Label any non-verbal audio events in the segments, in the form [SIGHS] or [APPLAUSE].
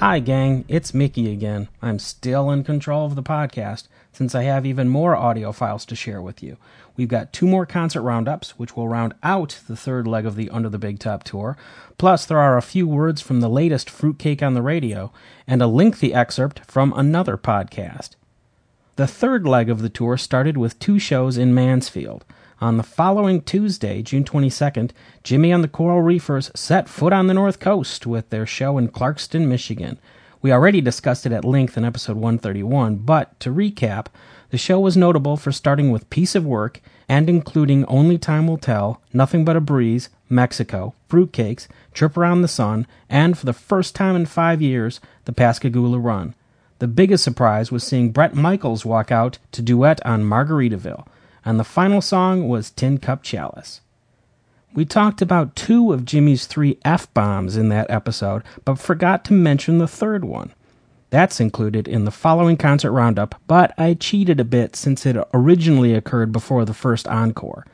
Hi, gang. It's Mickey again. I'm still in control of the podcast since I have even more audio files to share with you. We've got two more concert roundups, which will round out the third leg of the Under the Big Top tour. Plus, there are a few words from the latest Fruitcake on the Radio and a lengthy excerpt from another podcast. The third leg of the tour started with two shows in Mansfield. On the following Tuesday, June 22nd, Jimmy and the Coral Reefers set foot on the North Coast with their show in Clarkston, Michigan. We already discussed it at length in episode 131, but to recap, the show was notable for starting with Piece of Work and including Only Time Will Tell, Nothing But a Breeze, Mexico, Fruitcakes, Trip Around the Sun, and for the first time in five years, the Pascagoula Run. The biggest surprise was seeing Bret Michaels walk out to duet on Margaritaville and the final song was Tin Cup Chalice. We talked about two of Jimmy's three F bombs in that episode, but forgot to mention the third one. That's included in the following concert roundup, but I cheated a bit since it originally occurred before the first encore.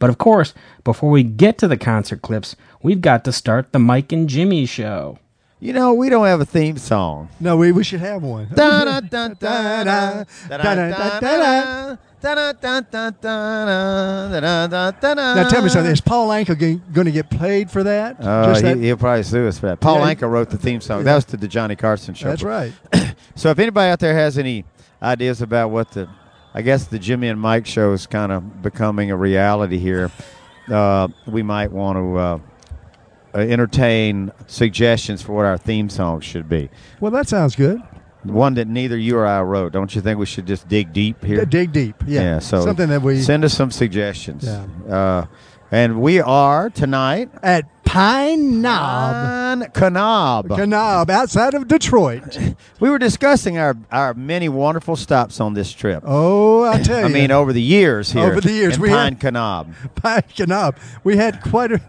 But of course, before we get to the concert clips, we've got to start the Mike and Jimmy show. You know, we don't have a theme song. No, we, we should have one. Now tell me something. Is Paul Anka going to get paid for that? Uh, Just that? He, will probably sue us for that. Paul Yeah, Anka wrote the theme song. That was to the Johnny Carson show. That's right. So if anybody out there has any ideas about what the, I guess the Jimmy and Mike show is kind of becoming a reality here, uh, we might want to uh, entertain suggestions for what our theme song should be. Well, that sounds good. One that neither you or I wrote. Don't you think we should just dig deep here? Dig deep. Yeah. so something that we send us some suggestions. Yeah. Uh, and we are tonight at Pine Knob, on Kanab. Knob, outside of Detroit. [LAUGHS] We were discussing our, our many wonderful stops on this trip. Oh, I tell you. [LAUGHS] I mean, over the years here. Over the years, we Pine had- Kanab. [LAUGHS] Pine Knob. We had quite a.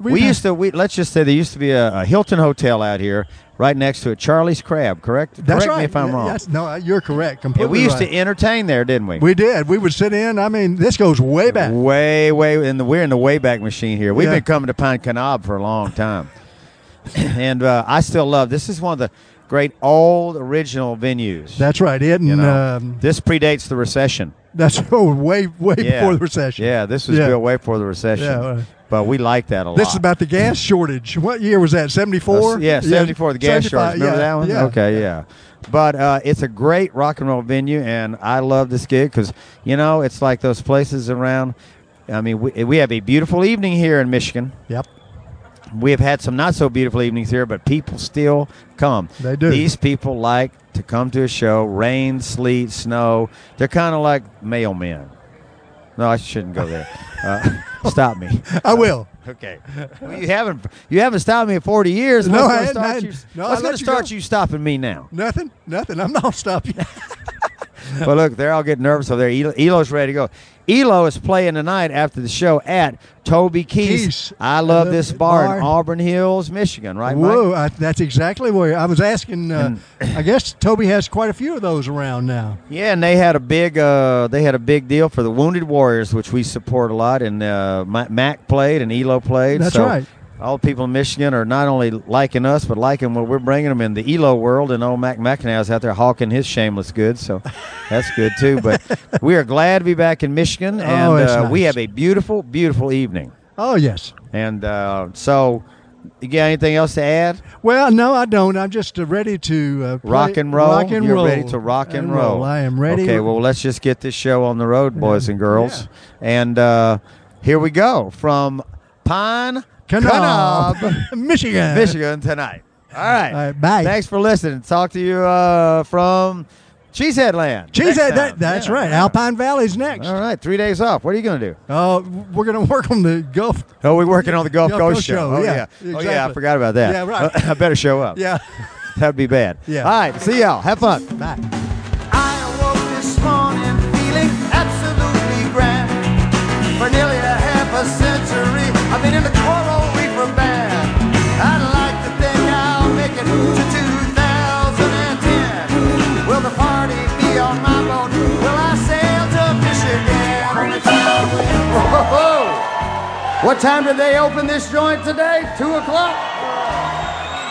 We used to. We let's just say there used to be a, a Hilton hotel out here, right next to it, Charlie's Crab. Correct? That's correct right. me if I'm wrong. yes, no, you're correct. Yeah, Completely. we used right. to entertain there, didn't we? We did. We would sit in. I mean, this goes way back. Way, way in the we're in the way back machine here. We've Yeah. been coming to Pine Kanab for a long time, [COUGHS] and uh, I still love. This is one of the great old original venues. That's right. It and you know, um, this predates the recession. that's [LAUGHS] oh, way way Yeah. before the recession. Yeah, this was Yeah. built way before the recession. Yeah, but we like that a lot. This is about the gas shortage. What year was that? Seventy four. Uh, yeah, 74, the gas shortage. Remember that one? Yeah. Okay, yeah. But uh, it's a great rock and roll venue, and I love this gig because, you know, it's like those places around. I mean, we, we have a beautiful evening here in Michigan. Yep. We have had some not so beautiful evenings here, but people still come. They do. These people like to come to a show, rain, sleet, snow. They're kind of like mailmen. No, I shouldn't go there. [LAUGHS] Uh, stop me. I will. Okay. Well, you haven't you haven't stopped me in forty years. No, What's I gonna hadn't- I you? No, I what's going to start go. you stopping me now? Nothing. Nothing. I'm not stopping. [LAUGHS] [LAUGHS] well, look, they're all getting nervous over there. Elo, Elo's ready to go. Elo is playing tonight after the show at Toby Keith's. Keith's. I love this bar, bar. in Auburn Hills, Michigan. Right, Mike? Whoa, I, that's exactly where I was asking. Uh, I guess Toby has quite a few of those around now. Yeah, and they had a big uh, they had a big deal for the Wounded Warriors, which we support a lot. And uh, Mac played and Elo played. That's so right. All the people in Michigan are not only liking us, but liking what we're bringing them in the Elo world. And old Mac McAnally's out there hawking his shameless goods, so that's good too. But we are glad to be back in Michigan, and Oh, uh, we have a beautiful, beautiful evening. Oh yes. And uh, so, you got anything else to add? Well, no, I don't. I'm just uh, ready to uh, Rock and roll. Rock and You're roll. ready to rock and, roll. I am ready. Okay, well, let's just get this show on the road, boys and girls. And uh, here we go from Pine Kanab, [LAUGHS] Michigan. Michigan tonight. All right. All right, bye. Thanks for listening. Talk to you uh, from Cheesehead Land. Cheese next that, that's Yeah. right. Alpine Valley's next. All right, three days off. What are you going to do? Oh, we're gonna work on the Gulf. Oh, we're working on the Gulf, Gulf Coast, Coast show. Oh, yeah, yeah. Oh, yeah, I forgot about that. Yeah, right. [LAUGHS] I better show up. Yeah. [LAUGHS] That'd be bad. Yeah. All right, see y'all. Have fun. Bye. What time did they open this joint today? Two o'clock?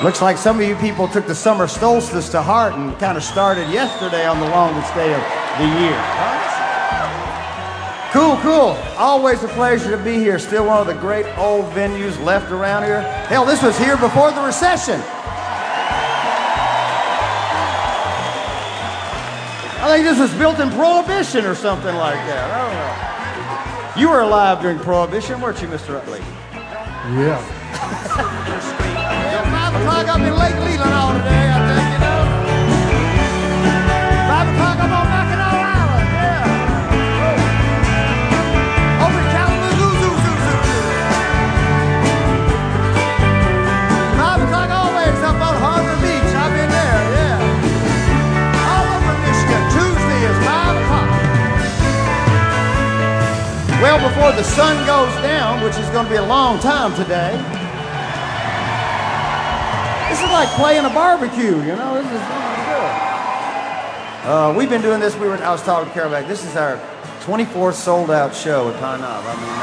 Looks like some of you people took the summer solstice to heart and kind of started yesterday on the longest day of the year. Cool, cool. Always a pleasure to be here. Still one of the great old venues left around here. Hell, this was here before the recession. I think this was built in Prohibition or something like that. I don't know. You were alive during Prohibition, weren't you, Mr. Utley? Yeah. Five o'clock up in Lake Leland Well, before the sun goes down, which is going to be a long time today, this is like playing a barbecue, you know. This is, this is good. Uh, we've been doing this. We were. I was talking to Carol back. This is our 24th sold out show at Pine Knob. I mean,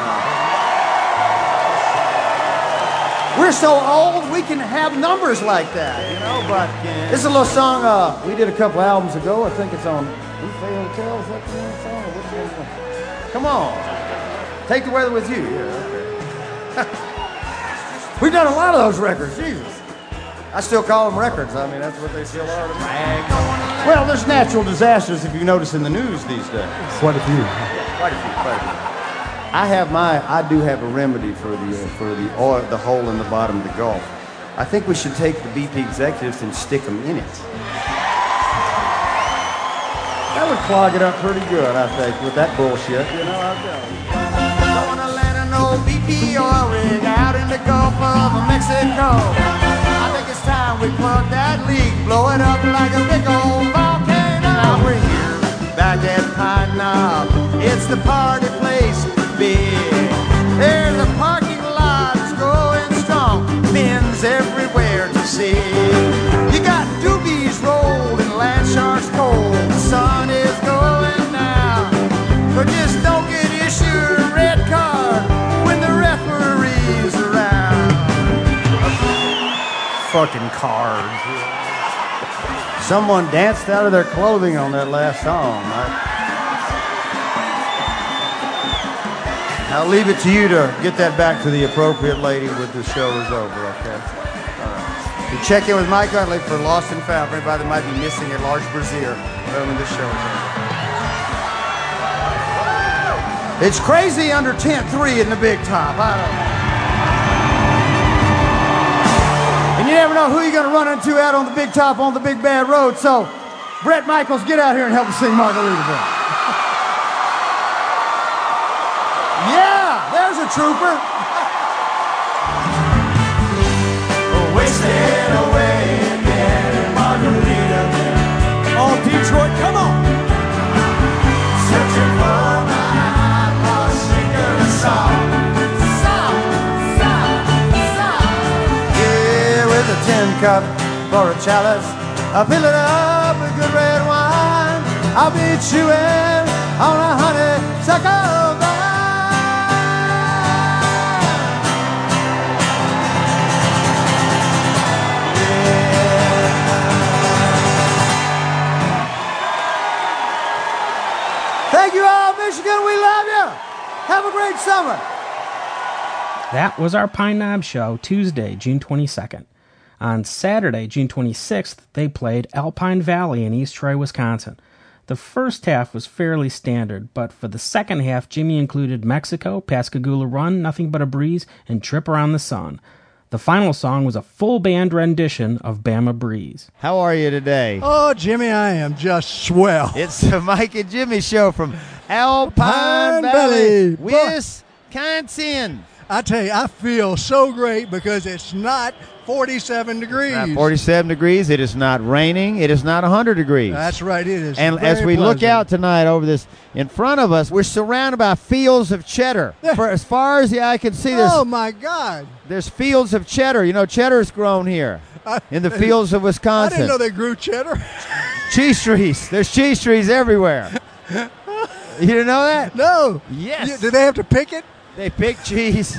uh, we're so old we can have numbers like that, you know. But this is a little song uh, we did a couple albums ago. I think it's on Buffet Hotel. Is that the song? Come on, take the weather with you. Yeah, okay. [LAUGHS] We've done a lot of those records. Jesus. I still call them records. I mean, that's what they still are. Well, there's natural disasters, if you notice in the news these days. Quite a few. Quite a few, quite a few. I have my, I do have a remedy for the, uh, for the oil, the hole in the bottom of the Gulf. I think we should take the BP executives and stick them in it. That would clog it up pretty good, I think, with that bullshit. You know, you. Don't wanna land an old BP rig out in the Gulf of Mexico. I think it's time we plug that leak, blow it up like a big old volcano. Now we're here, back at Pine Knob. It's the party place, big. There's a parking lot, it's going strong. Men's everywhere to see. Fucking cards. Someone danced out of their clothing on that last song. I, will leave it to you to get that back to the appropriate lady when the show is over, okay? Right. You check in with Mike Utley for Lost and Found for anybody that might be missing a large brazier when this show is over. It's crazy under tent three in the big top. I don't know. Never know who you're going to run into out on the big top on the big bad road. So, Bret Michaels, get out here and help us sing Margaritaville. [LAUGHS] yeah, there's a trooper. [LAUGHS] Wasted cup for a chalice, I fill it up with good red wine. I'll be chewing on a honeysuckle. Thank you all, Michigan. We love you. Have a great summer. That was our Pine Knob show, Tuesday, June 22nd. On Saturday, June 26th, they played Alpine Valley in East Troy, Wisconsin. The first half was fairly standard, but for the second half, Jimmy included Mexico, Pascagoula Run, Nothing But a Breeze, and Trip Around the Sun. The final song was a full band rendition of Bama Breeze. How are you today? Oh, Jimmy, I am just swell. It's the Mike and Jimmy show from Alpine Pine Valley, Valley. Wisconsin. I tell you, I feel so great because it's not 47 degrees. Not 47 degrees. It is not raining. It is not 100 degrees. That's right, it is. and as we look out tonight over this, in front of us, we're surrounded by fields of cheddar. [LAUGHS] For as far as the eye can see, there's, Oh, my God. there's fields of cheddar. You know, cheddar's grown here I- in the fields of Wisconsin. [LAUGHS] I didn't know they grew cheddar. [LAUGHS] cheese trees. There's cheese trees everywhere. you didn't know that? no. Yes. You- do they have to pick it? They pick cheese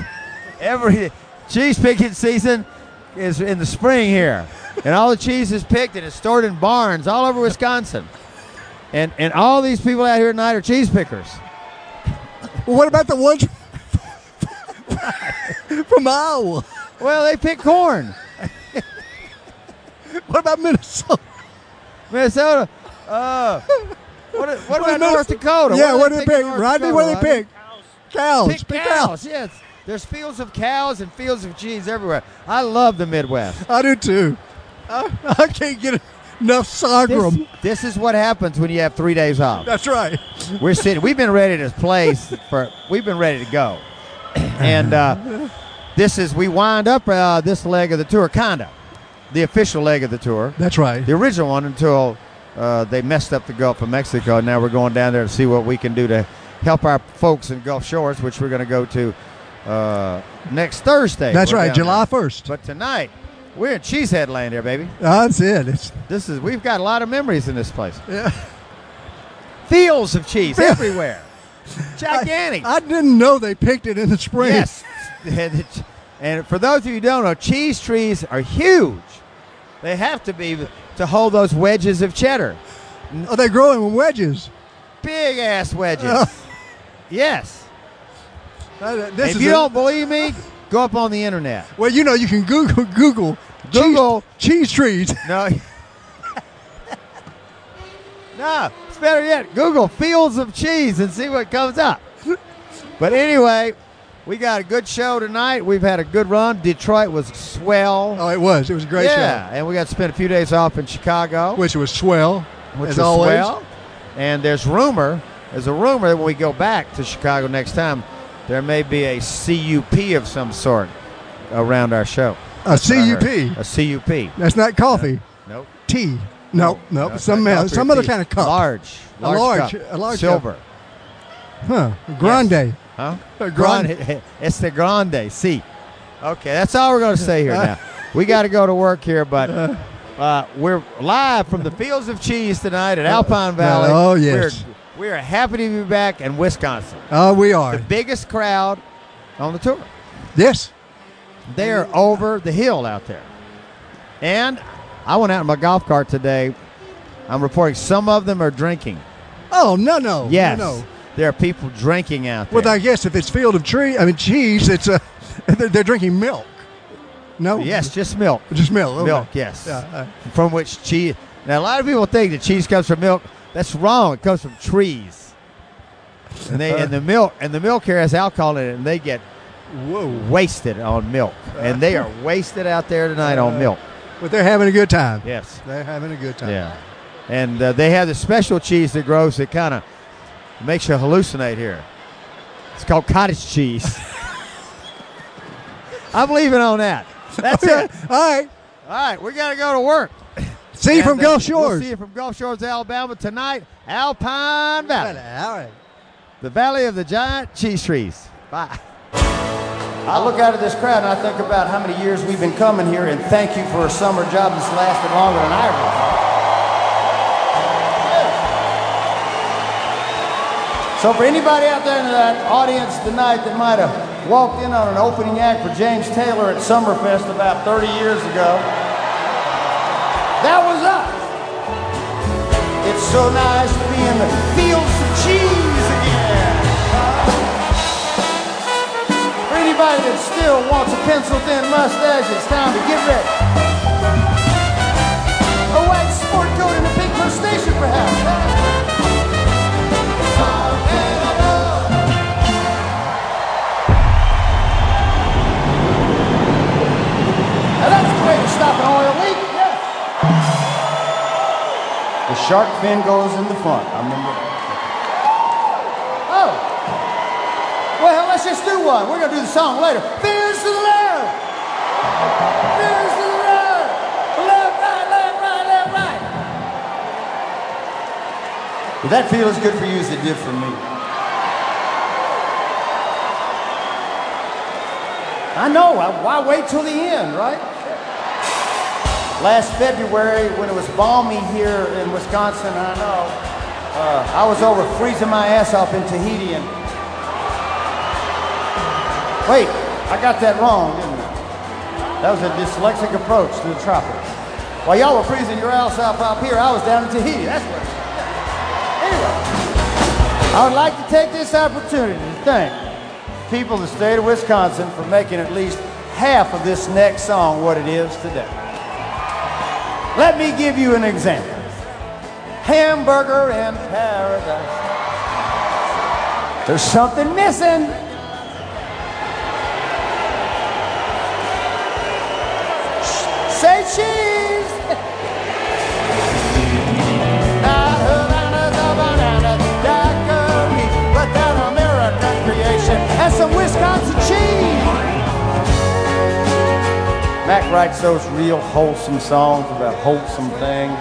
every cheese picking season is in the spring here, and all the cheese is picked and it's stored in barns all over Wisconsin. And and all these people out here tonight are cheese pickers. Well, what about the ones from Iowa? Well, they pick corn. What about Minnesota? Minnesota. Uh, what, what What about North Dakota? Yeah, what do do they pick Rodney, what do they pick? Cows. Pick Pick cows. Yes, there's fields of cows and fields of cheese everywhere. I love the Midwest. I do too. I, I can't get enough This, sorghum. this is what happens when you have three days off. That's right. We're sitting. We've been ready to play for. We've been ready to go, [CLEARS THROAT] and uh, this is we wind up uh, this leg of the tour, kinda, the official leg of the tour, That's right. the original one until uh, they messed up the Gulf of Mexico. And now we're going down there to see what we can do to help our folks in Gulf Shores, which we're going to go to uh, next Thursday. That's We're right. July first. But tonight we're in Cheesehead Land here, baby. That's it. It's This is we've got a lot of memories in this place. yeah. [LAUGHS] Fields of cheese everywhere, [LAUGHS] gigantic. I didn't know they picked it in the spring. Yes. [LAUGHS] and for those of you who don't know, cheese trees are huge. They have to be to hold those wedges of cheddar. Oh, they grow in wedges. Big ass wedges. Oh. yes. This if is you a- don't believe me, go up on the internet. well, you know, you can Google Google Google- cheese, cheese trees. [LAUGHS] No. no, it's better yet. Google fields of cheese and see what comes up. But anyway, we got a good show tonight. We've had a good run. Detroit was swell. Oh, it was. It was a great show. yeah, and we got to spend a few days off in Chicago. Which was swell. which as was always. swell. And there's rumor, there's a rumor that when we go back to Chicago next time, there may be a CUP of some sort around our show. A That's what I heard. CUP. A CUP. That's not coffee. Nope. Tea. No, no, it's some coffee some other tea. kind of cup. Large. A Large, large- cup. a large Silver. Huh? Grande. Huh? Grande. Grande. [LAUGHS] It's the grande. See. Okay, that's all we're going to say here now. [LAUGHS] We got to go to work here, but uh. uh, we're live from the fields of cheese tonight at uh, Alpine uh, Valley. oh, yes. We're, we're happy to be back in Wisconsin. Oh, we are. The biggest crowd on the tour. Yes. They're over the hill out there. And I went out in my golf cart today. I'm reporting some of them are drinking. Oh no, no. Yes. No. no. There are people drinking out there. Well, I guess if it's field of tree, I mean cheese, it's [LAUGHS] a they're, drinking milk. No. yes, just milk. Just milk. okay. Milk, yes. Yeah. uh, From which cheese. Now, a lot of people think that cheese comes from milk. That's wrong. It comes from trees. And they and the [LAUGHS] milk and the milk here has alcohol in it, and they get whoa. wasted on milk, and they are [LAUGHS] wasted out there tonight on milk. But they're having a good time. Yes. They're having a good time. Yeah. And uh, they have the special cheese that grows that kind of makes you hallucinate here. It's called cottage cheese. [LAUGHS] I'm leaving on that. That's it. All right. All right, we got to go to work. See you And, from uh, Gulf We'll Shores. see you from Gulf Shores, Alabama tonight. Alpine Valley, All right. the valley of the giant cheese trees. Bye. I look out at this crowd and I think about how many years we've been coming here, and thank you for a summer job that's lasted longer than I ever. So for anybody out there in that audience tonight that might have walked in on an opening act for James Taylor at Summerfest about 30 years ago, that was us. It's so nice to be in the fields of cheese again. For anybody that still wants a pencil-thin mustache, it's time to get ready. Shark fin goes in the front. I remember. Oh. Well, let's just do one. We're gonna do the song later. Fears to the left. Fears to the left. Left, right, left, right, left, right. Did that feel as good for you as it did for me? I know. I- Why wait till the end, right? Last February, when it was balmy here in Wisconsin, I know, uh, I was over freezing my ass off in Tahiti and. Wait, I got that wrong, didn't I? That was a dyslexic approach to the tropics. While y'all were freezing your ass off up here, I was down in Tahiti. That's where. Anyway, I would like to take this opportunity to thank people of the state of Wisconsin for making at least half of this next song what it is today. Let me give you an example. Hamburger in paradise. There's something missing. Mac writes those real wholesome songs about wholesome things.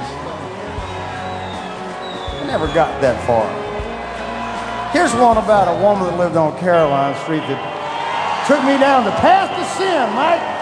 I never got that far. Here's one about a woman that lived on Caroline Street that took me down the path to sin, Mike.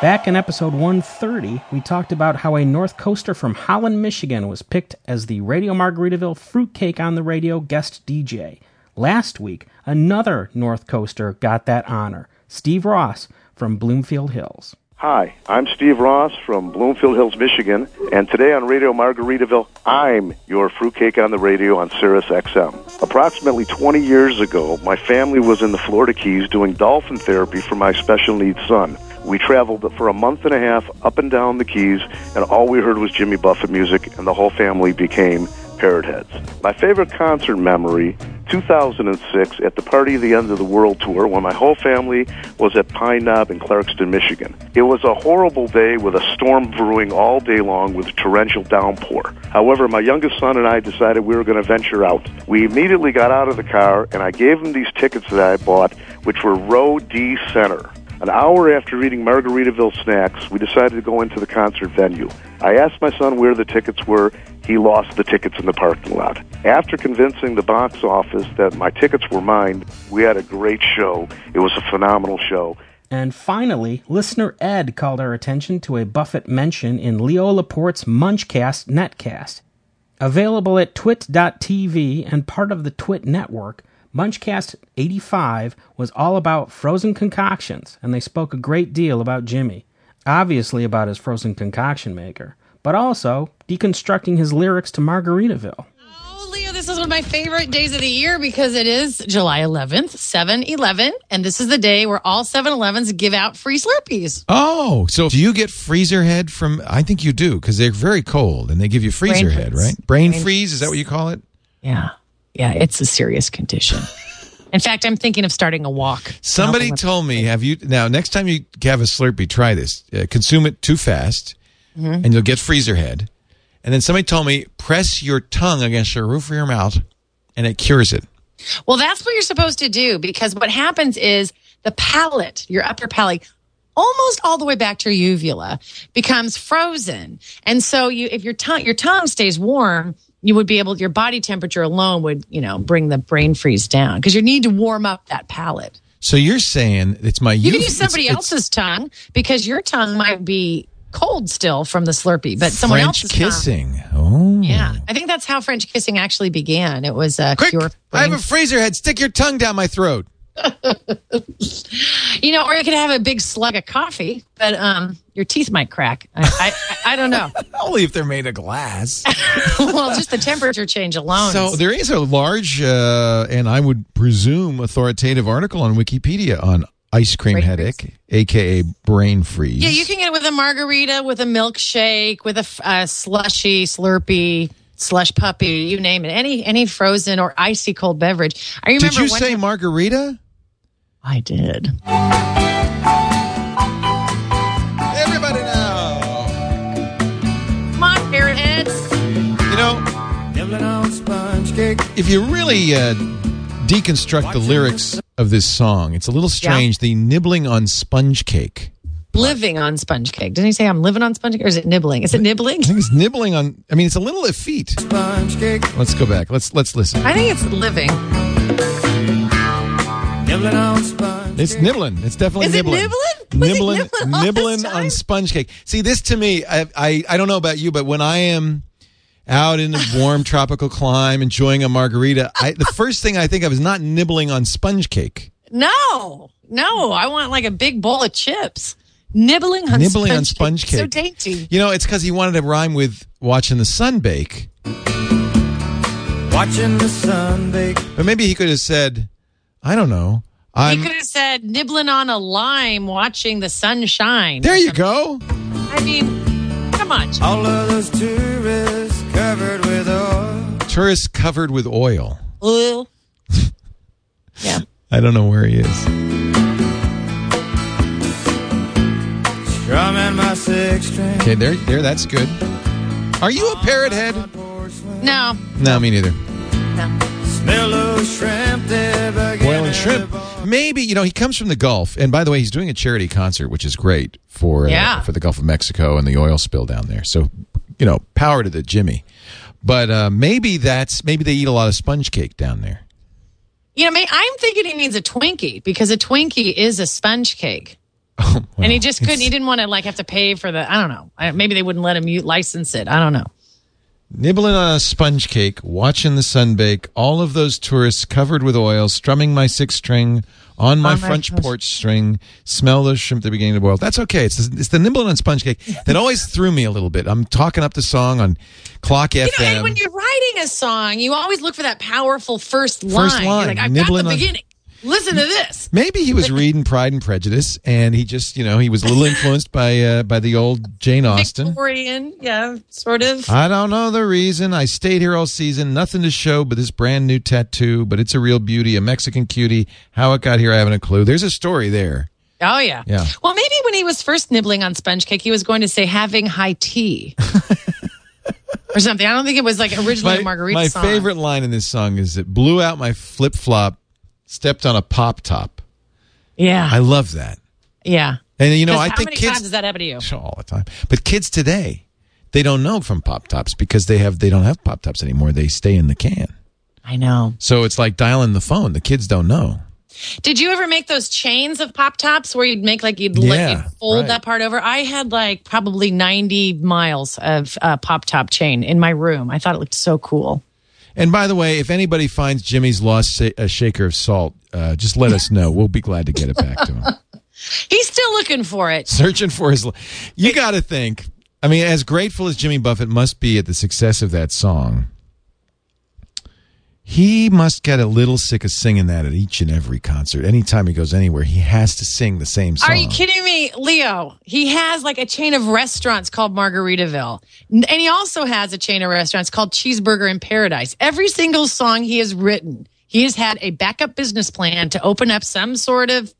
Back in episode 130, we talked about how a North Coaster from Holland, Michigan was picked as the Radio Margaritaville Fruitcake on the Radio guest DJ. Last week, another North Coaster got that honor Steve Ross from Bloomfield Hills. Hi, I'm Steve Ross from Bloomfield Hills, Michigan, and today on Radio Margaritaville, I'm your fruitcake on the radio on Sirius XM. Approximately 20 years ago, my family was in the Florida Keys doing dolphin therapy for my special needs son. We traveled for a month and a half up and down the Keys, and all we heard was Jimmy Buffett music, and the whole family became parrot heads. My favorite concert memory, 2006, at the Party of the End of the World tour, when my whole family was at Pine Knob in Clarkston, Michigan. It was a horrible day with a storm brewing all day long with torrential downpour. However, my youngest son and I decided we were going to venture out. We immediately got out of the car, and I gave him these tickets that I bought, which were row D center. An hour after eating Margaritaville snacks, we decided to go into the concert venue. I asked my son where the tickets were. He lost the tickets in the parking lot. After convincing the box office that my tickets were mine, we had a great show. It was a phenomenal show. And finally, listener Ed called our attention to a Buffett mention in Leo Laporte's Munchcast netcast. Available at twit.tv and part of the Twit network, Munchcast 85 was all about frozen concoctions, and they spoke a great deal about Jimmy. Obviously, about his frozen concoction maker, but also deconstructing his lyrics to Margaritaville. Oh, Leo, this is one of my favorite days of the year because it is July 11th, 7 11. And this is the day where all 7 Elevens give out free Slurpees. Oh, so do you get freezer head from? I think you do because they're very cold and they give you freezer Brain head, freeze. right? Brain, Brain freeze is that what you call it? Yeah. Yeah, it's a serious condition. [LAUGHS] In fact, I'm thinking of starting a walk. Somebody told me, have you now? Next time you have a Slurpee, try this. Uh, consume it too fast, Mm-hmm. and you'll get freezer head. And then somebody told me, press your tongue against the roof of your mouth, and it cures it. Well, that's what you're supposed to do because what happens is the palate, your upper palate, almost all the way back to your uvula becomes frozen. And so you if your tongue your tongue stays warm, you would be able your body temperature alone would, you know, bring the brain freeze down because you need to warm up that palate. So you're saying it's my You can use somebody it's- it's else's tongue because your tongue might be cold still from the Slurpee, but someone French else's tongue- kissing. Oh, Yeah, I think that's how French kissing actually began. It was a Quick! cure. I have a freezer head. Stick your tongue down my throat. You know, or you could have a big slug of coffee, but um, your teeth might crack. I, I, I don't know. [LAUGHS] Only if they're made of glass. [LAUGHS] well, just the temperature change alone. So there is a large, uh, and I would presume, authoritative article on Wikipedia on ice cream Brain headache, aka brain freeze. yeah, you can get it with a margarita, with a milkshake, with a, f- a slushy, slurpy slush puppy, you name it. Any any frozen or icy cold beverage. I remember Did you say time- margarita? I did. Everybody now. Come on, Airheads. know, Nibbling on if you really uh, deconstruct the lyrics of this song, it's a little strange. The nibbling on sponge cake. Living on sponge cake. Didn't he say I'm living on sponge cake or is it nibbling? Is it nibbling? I think it's nibbling on. I mean, it's a little effete. Sponge cake. Let's go back. Let's let's listen. I think it's living. Nibbling on sponge It's nibbling. It's definitely Is it nibbling. nibbling? Was Nibbling, nibbling nibbling on sponge cake. See, this to me, I, I I don't know about you, but when I am out in a warm [LAUGHS] tropical clime enjoying a margarita, I, the first thing I think of is not nibbling on sponge cake. No, no. I want like a big bowl of chips. Nibbling on Nibbling sponge on sponge So cake. dainty. You know, it's because he wanted to rhyme with watching the sun bake. Watching the sun bake. But maybe he could have said, I don't know. You I'm could have said nibbling on a lime, watching the sun shine. there. You go. I mean, come on. All of those tourists covered with oil. Tourist covered with oil. Ugh. [LAUGHS] yeah. I don't know where he is. Strumming my six string. Okay, there, there. That's good. Are you a parrot head? No. No, me neither. No. Those shrimp and shrimp. Maybe you know he comes from the Gulf, and by the way, he's doing a charity concert, which is great for uh, Yeah. for the Gulf of Mexico and the oil spill down there. So, you know, power to the Jimmy. But uh, maybe that's maybe they eat a lot of sponge cake down there. You know, I'm thinking he means a Twinkie because a Twinkie is a sponge cake. [LAUGHS] Oh, and he just couldn't, he didn't want to like have to pay for the, I don't know. Maybe they wouldn't let him license it. I don't know. Nibbling on a sponge cake, watching the sun bake, all of those tourists covered with oil, strumming my six string on my On French French- porch string, smell those shrimp at the beginning to boil. That's okay. It's the, it's the nibbling on sponge cake that [LAUGHS] always threw me a little bit. I'm talking up the song on Clock You know, FM. and when you're writing a song, you always look for that powerful first line. First You're line, like, I've nibbling got the on- beginning. Listen to this. Maybe he was reading Pride and Prejudice, and he just, you know, he was a little influenced by uh, by the old Jane Austen. Victorian, yeah, sort of. I don't know the reason. I stayed here all season. Nothing to show but this brand new tattoo, but it's a real beauty, a Mexican cutie. How it got here, I haven't a clue. There's a story there. Oh yeah. Yeah. Well, maybe when he was first nibbling on sponge cake, he was going to say having high tea. [LAUGHS] or something. I don't think it was like originally a margarita my song. favorite line in this song is it blew out my flip flop, stepped on a pop top. Yeah. I love that. yeah. And you know, I how think many kids times does that happen to you? [LAUGHS] all the time. But kids today, they don't know from pop tops because they have they don't have pop tops anymore. They stay in the can. I know. So it's like dialing the phone. The kids don't know. Did you ever make those chains of pop tops where you'd make like you'd, Yeah, let, you'd fold right. that part over? I had like probably 90 miles of uh, pop top chain in my room. I thought it looked so cool. And by the way, if anybody finds Jimmy's lost a shaker of salt, uh, just let us know. We'll be glad to get it back to him. [LAUGHS] He's still looking for it. Searching for his. You got to think. I mean, as grateful as Jimmy Buffett must be at the success of that song, he must get a little sick of singing that at each and every concert. Anytime he goes anywhere, he has to sing the same song. Are you kidding me, Leo? He has like a chain of restaurants called Margaritaville. And he also has a chain of restaurants called Cheeseburger in Paradise. Every single song he has written, he has had a backup business plan to open up some sort of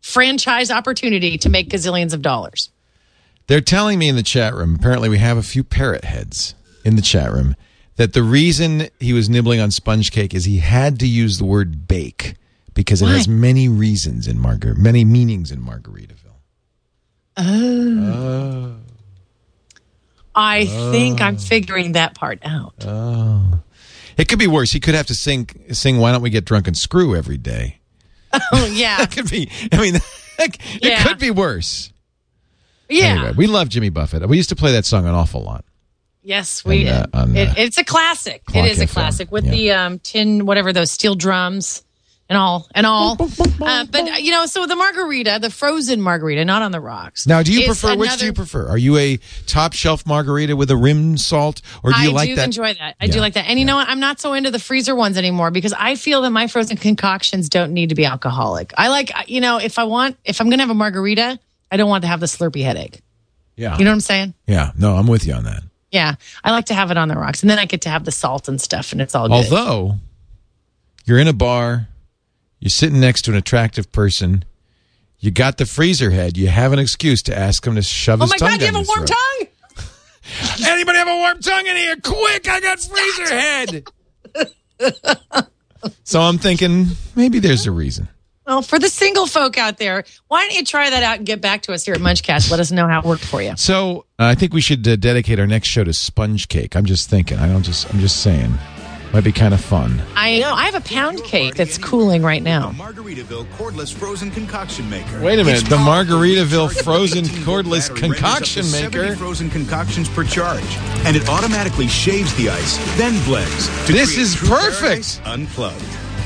franchise opportunity to make gazillions of dollars. They're telling me in the chat room, apparently we have a few parrot heads in the chat room, that the reason he was nibbling on sponge cake is he had to use the word bake because it has many reasons in Margar many meanings in Margaritaville. Oh I think I'm figuring that part out. Oh. oh. It could be worse. He could have to sing sing why don't we get drunk and screw every day. [LAUGHS] Oh, yeah. [LAUGHS] It could be I mean [LAUGHS] it Yeah. could be worse. Yeah. Anyway, we love Jimmy Buffett. We used to play that song an awful lot. Yes, we And, uh, did. it, uh, it's a classic. It is a classic with yeah. the um, tin, whatever those steel drums and all and all. uh, but uh, you know, so the margarita, the frozen margarita, not on the rocks. Now, do you prefer which do you prefer? Are you a top shelf margarita with a rim salt or do you like that? I like do that? enjoy that. I Yeah, do like that. And you know what? I'm not so into the freezer ones anymore because I feel that my frozen concoctions don't need to be alcoholic. I like, you know, if I want, if I'm going to have a margarita, I don't want to have the slurpy headache. Yeah. You know what I'm saying? Yeah, no, I'm with you on that. Yeah. I like to have it on the rocks and then I get to have the salt and stuff and it's all good. Although you're in a bar, you're sitting next to an attractive person, you got the freezer head, you have an excuse to ask him to shove oh his my tongue God, you have a warm throat. tongue? [LAUGHS] Anybody have a warm tongue in here? Quick, I got freezer head. [LAUGHS] so I'm thinking maybe there's a reason. Well, for the single folk out there, why don't you try that out and get back to us here at Munchcast? Let us know how it worked for you. So uh, I think we should uh, dedicate our next show to sponge cake. I'm just thinking. I don't just. I'm just saying. Might be kind of fun. I know. I have a pound cake that's cooling right now. Margaritaville cordless frozen concoction maker. Wait a minute, It's the powered Margaritaville by a frozen 18 cordless battery ranges up to concoction 70 maker. frozen concoctions per charge, and it automatically shaves the ice, then blends. to This is perfect. Unplugged.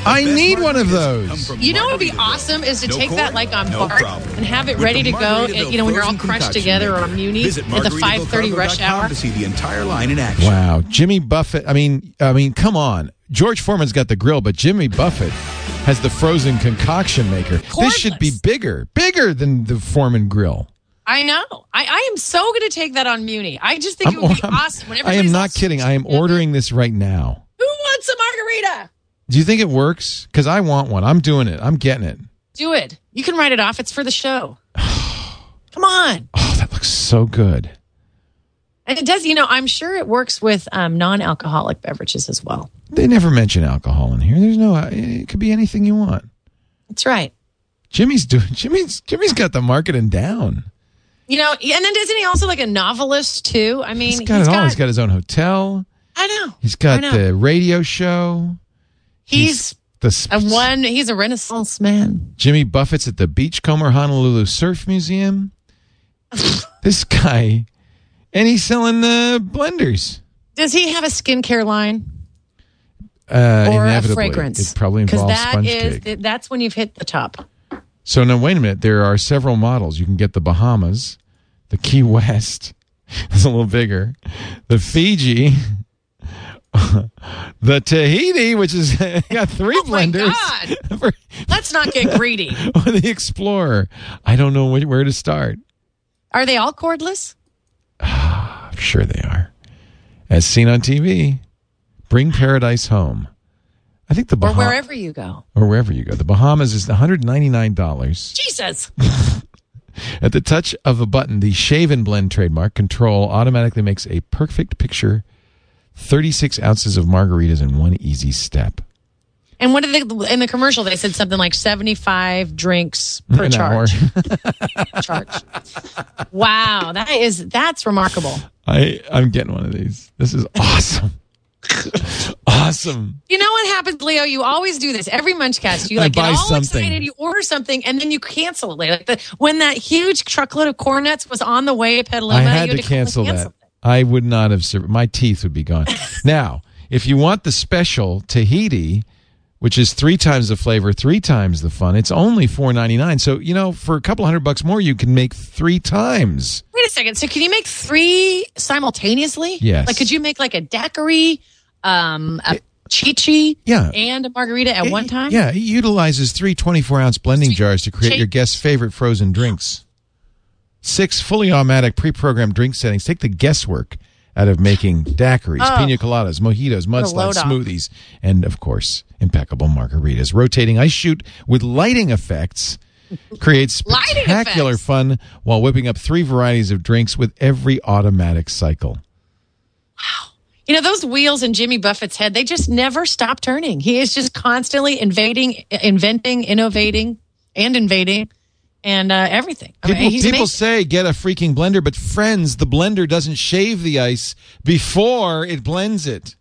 I need one of those. You know what would be awesome is to No take that like on no Bart problem. and have it With ready to go. Margaritaville You know when you're all crushed together or maker. a muni Visit at the 5:30 rush hour. to see the entire line in action. Wow, Jimmy Buffett. I mean, I mean, come on. George Foreman's got the grill, but Jimmy Buffett has the frozen concoction maker. This should be bigger, bigger than the Foreman grill. I know. I, I am so going to take that on Muni. I just think it would be [LAUGHS] I'm- awesome. When I am not kidding. I am ordering this right now. Who wants a margarita? Do you think it works? Because I want one. I'm doing it. I'm getting it. Do it. You can write it off. It's for the show. [SIGHS] Come on. Oh, that looks so good. And it does, you know, I'm sure it works with um, non alcoholic beverages as well. They never mention alcohol in here. There's no. It could be anything you want. That's right. Jimmy's doing. [LAUGHS] Jimmy's. Jimmy's got the marketing down. You know, and then isn't he also like a novelist too? I mean, He's got it all. He's got his own hotel. I know. He's got know. the radio show. He's the sp- a one. He's a Renaissance man. Jimmy Buffett's at the Beachcomber Honolulu Surf Museum. [LAUGHS] this guy, and he's selling the blenders. Does he have a skincare line Uh, or a fragrance? It probably involves that sponge is cake. that's when you've hit the top. So now, wait a minute. There are several models. You can get the Bahamas, the Key West. [LAUGHS] It's a little bigger. The Fiji, [LAUGHS] the Tahiti, which is [LAUGHS] got three Oh my blenders. [LAUGHS] For- Let's not get greedy. or the Explorer. I don't know wh- where to start. Are they all cordless? [SIGHS] I'm sure they are. As seen on TV, bring paradise home. I think the Bahamas. Or wherever you go. or wherever you go. The Bahamas is $199. Jesus. At the touch of a button, the Shave and Blend trademark control automatically makes a perfect picture 36 ounces of margaritas in one easy step. And what did they in the commercial? They said something like seventy-five drinks per An charge. [LAUGHS] [LAUGHS] charge. Wow, that is that's remarkable. I, I'm getting one of these. This is awesome. [LAUGHS] awesome. You know what happens, Leo? You always do this every Munchcast. You like get all something. excited, you order something, and then you cancel it later. Like the, when that huge truckload of corn nuts was on the way at Petaluma, I had you to call and cancel that. It. I would not have. Sur- my teeth would be gone. [LAUGHS] now, if you want the special Tahiti, which is three times the flavor, three times the fun, it's only four ninety nine. So you know, for a couple hundred bucks more, you can make three times. Wait a second. So can you make three simultaneously? Yes. Like could you make like a daiquiri, um, a chichi, Yeah. and a margarita at one time? Yeah, it utilizes three 24 ounce blending jars to create your guest's favorite frozen drinks. Six fully automatic pre programmed drink settings take the guesswork out of making daiquiris, Oh. pina coladas, mojitos, mudslides, smoothies, and of course, impeccable margaritas. Rotating ice chute with lighting effects [LAUGHS] creates spectacular effects. fun while whipping up three varieties of drinks with every automatic cycle. Wow. You know, those wheels in Jimmy Buffett's head, they just never stop turning. He is just constantly invading, inventing, innovating, and invading, and uh, everything. I mean, People, he's people say get a freaking blender, but friends, the blender doesn't shave the ice before it blends it.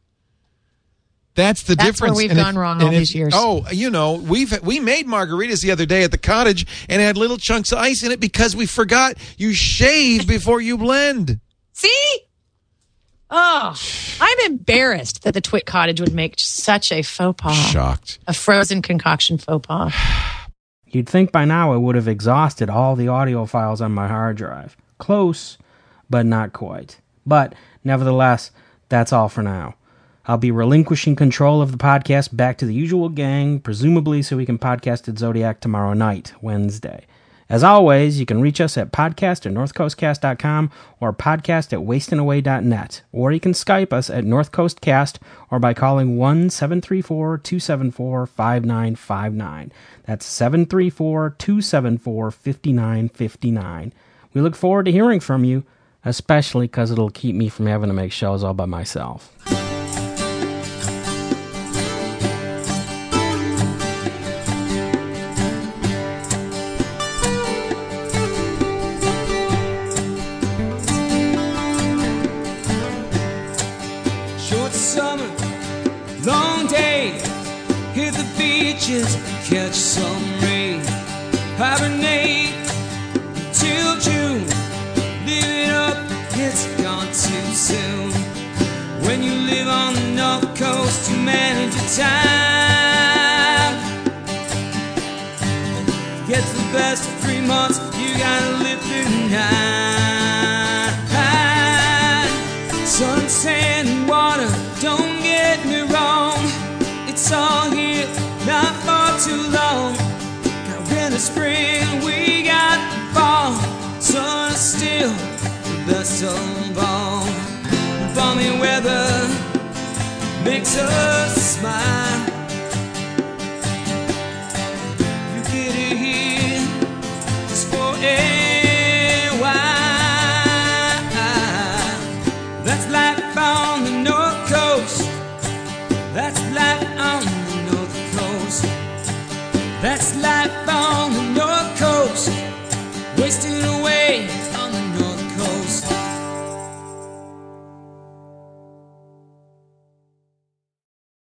That's the That's difference. where we've And gone wrong all and these years. Oh, you know, we've we made margaritas the other day at the cottage and had little chunks of ice in it because we forgot you shave [LAUGHS] before you blend. See? Oh, I'm embarrassed that the Twit Cottage would make such a faux pas. Shocked. A frozen concoction faux pas. [SIGHS] [SIGHS] [SIGHS] You'd think by now I would have exhausted all the audio files on my hard drive. Close, but not quite. But nevertheless, that's all for now. I'll be relinquishing control of the podcast back to the usual gang, presumably so we can podcast at Zodiac tomorrow night, Wednesday. As always, you can reach us at podcast at northcoastcast.com or podcast at wastingaway.net, or you can Skype us at northcoastcast or by calling 1 734 274 5959. That's 734 274 5959. We look forward to hearing from you, especially because it'll keep me from having to make shows all by myself. beaches, catch some rain, hibernate till June. Live it up, it's gone too soon. When you live on the North Coast, you manage your time. reason